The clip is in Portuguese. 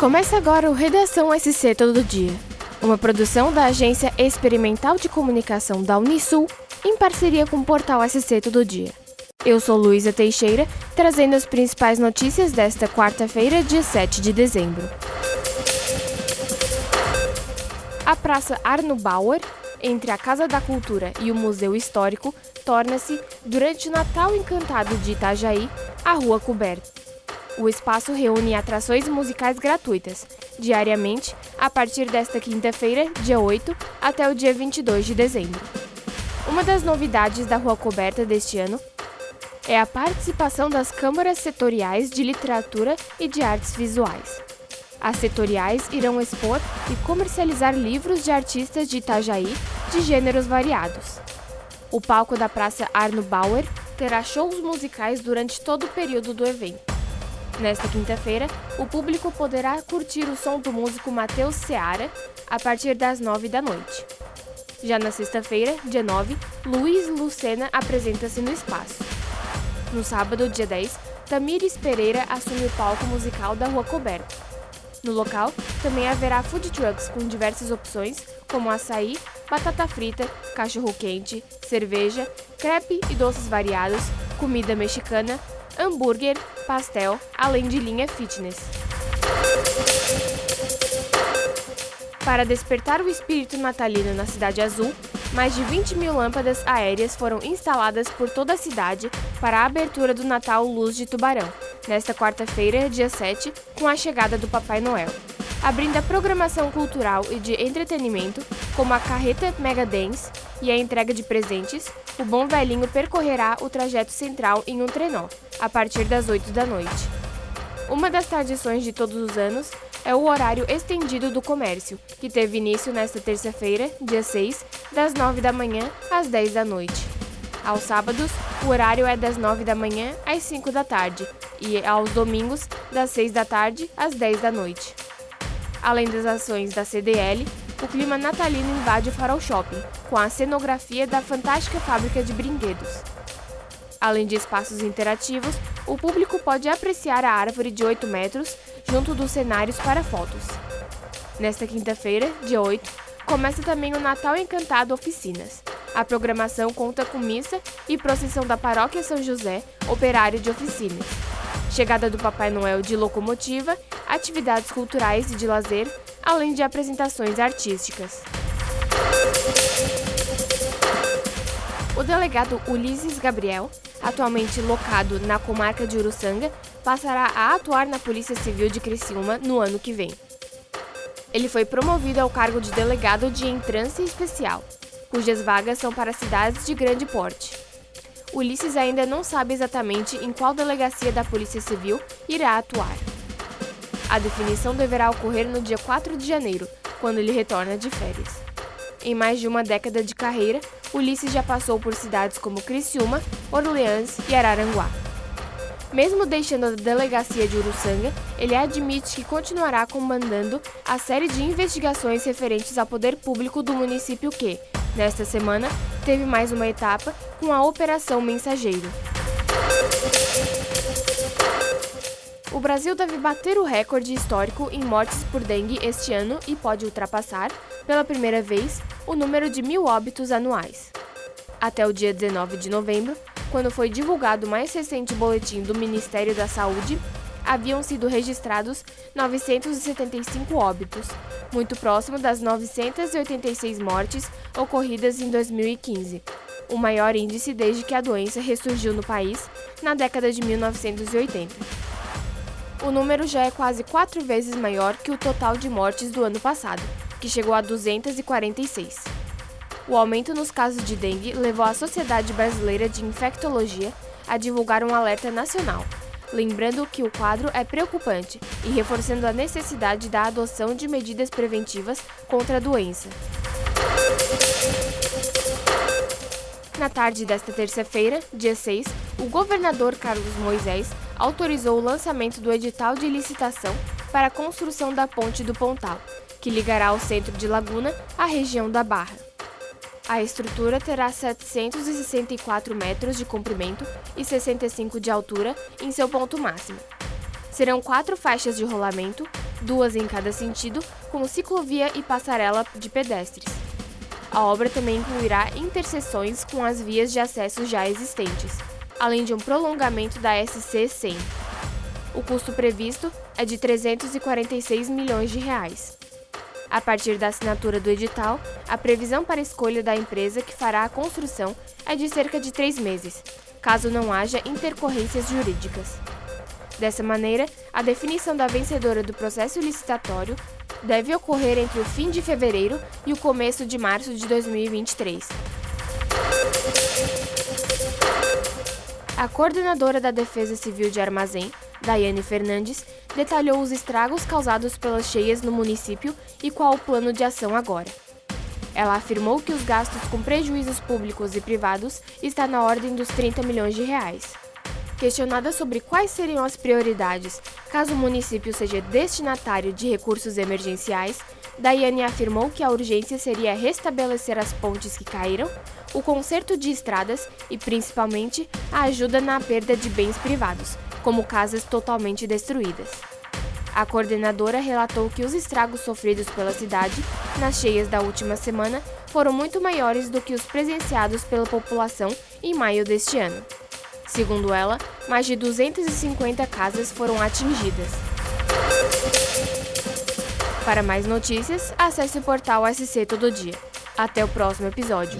Começa agora o Redação SC Todo Dia, uma produção da Agência Experimental de Comunicação da Unisul, em parceria com o portal SC Todo Dia. Eu sou Luísa Teixeira, trazendo as principais notícias desta quarta-feira, dia 7 de dezembro. A Praça Arno Bauer, entre a Casa da Cultura e o Museu Histórico, torna-se, durante o Natal Encantado de Itajaí, a Rua Coberta. O espaço reúne atrações musicais gratuitas, diariamente, a partir desta quinta-feira, dia 8, até o dia 22 de dezembro. Uma das novidades da Rua Coberta deste ano é a participação das câmaras setoriais de literatura e de artes visuais. As setoriais irão expor e comercializar livros de artistas de Itajaí de gêneros variados. O palco da Praça Arno Bauer terá shows musicais durante todo o período do evento. Nesta quinta-feira, o público poderá curtir o som do músico Matheus Seara a partir das 9 da noite. Já na sexta-feira, dia 9, Luiz Lucena apresenta-se no espaço. No sábado, dia 10, Tamires Pereira assume o palco musical da Rua Coberta. No local, também haverá food trucks com diversas opções, como açaí, batata frita, cachorro-quente, cerveja, crepe e doces variados, comida mexicana, hambúrguer, pastel, além de linha fitness. Para despertar o espírito natalino na Cidade Azul, mais de 20 mil lâmpadas aéreas foram instaladas por toda a cidade para a abertura do Natal Luz de Tubarão, nesta quarta-feira, dia 7, com a chegada do Papai Noel. Abrindo a programação cultural e de entretenimento, como a Carreta Mega Dance e a entrega de presentes, o Bom Velhinho percorrerá o trajeto central em um trenó, a partir das 8 da noite. Uma das tradições de todos os anos é o horário estendido do comércio, que teve início nesta terça-feira, dia 6, das 9 da manhã às 10 da noite. Aos sábados, o horário é das 9 da manhã às 5 da tarde e aos domingos, das 6 da tarde às 10 da noite. Além das ações da CDL, o clima natalino invade o Farol Shopping, com a cenografia da fantástica fábrica de brinquedos. Além de espaços interativos, o público pode apreciar a árvore de 8 metros junto dos cenários para fotos. Nesta quinta-feira, dia 8, começa também o Natal Encantado Oficinas. A programação conta com missa e procissão da Paróquia São José, operário de oficinas. Chegada do Papai Noel de locomotiva, atividades culturais e de lazer, além de apresentações artísticas. O delegado Ulisses Gabriel, atualmente locado na comarca de Uruçanga, passará a atuar na Polícia Civil de Criciúma no ano que vem. Ele foi promovido ao cargo de delegado de entrância especial, cujas vagas são para cidades de grande porte. Ulisses ainda não sabe exatamente em qual delegacia da Polícia Civil irá atuar. A definição deverá ocorrer no dia 4 de janeiro, quando ele retorna de férias. Em mais de uma década de carreira, Ulisses já passou por cidades como Criciúma, Orleans e Araranguá. Mesmo deixando a delegacia de Uruçanga, ele admite que continuará comandando a série de investigações referentes ao poder público do município que, nesta semana, teve mais uma etapa com a Operação Mensageiro. O Brasil deve bater o recorde histórico em mortes por dengue este ano e pode ultrapassar, pela primeira vez, o número de mil óbitos anuais. Até o dia 19 de novembro, quando foi divulgado o mais recente boletim do Ministério da Saúde, haviam sido registrados 975 óbitos, muito próximo das 986 mortes ocorridas em 2015, o maior índice desde que a doença ressurgiu no país na década de 1980. O número já é quase quatro vezes maior que o total de mortes do ano passado, que chegou a 246. O aumento nos casos de dengue levou a Sociedade Brasileira de Infectologia a divulgar um alerta nacional, lembrando que o quadro é preocupante e reforçando a necessidade da adoção de medidas preventivas contra a doença. Na tarde desta terça-feira, dia 6, o governador Carlos Moisés autorizou o lançamento do edital de licitação para a construção da Ponte do Pontal, que ligará o centro de Laguna à região da Barra. A estrutura terá 764 metros de comprimento e 65 de altura em seu ponto máximo. Serão quatro faixas de rolamento, duas em cada sentido, com ciclovia e passarela de pedestres. A obra também incluirá interseções com as vias de acesso já existentes, além de um prolongamento da SC 100. O custo previsto é de 346 milhões de reais. A partir da assinatura do edital, a previsão para escolha da empresa que fará a construção é de cerca de três meses, caso não haja intercorrências jurídicas. Dessa maneira, a definição da vencedora do processo licitatório deve ocorrer entre o fim de fevereiro e o começo de março de 2023. A coordenadora da Defesa Civil de Armazém, Daiane Fernandes, detalhou os estragos causados pelas cheias no município e qual o plano de ação agora. Ela afirmou que os gastos com prejuízos públicos e privados está na ordem dos 30 milhões de reais. Questionada sobre quais seriam as prioridades caso o município seja destinatário de recursos emergenciais, Daiane afirmou que a urgência seria restabelecer as pontes que caíram, o conserto de estradas e, principalmente, a ajuda na perda de bens privados, como casas totalmente destruídas. A coordenadora relatou que os estragos sofridos pela cidade nas cheias da última semana foram muito maiores do que os presenciados pela população em maio deste ano. Segundo ela, mais de 250 casas foram atingidas. Para mais notícias, acesse o portal SC Todo Dia. Até o próximo episódio.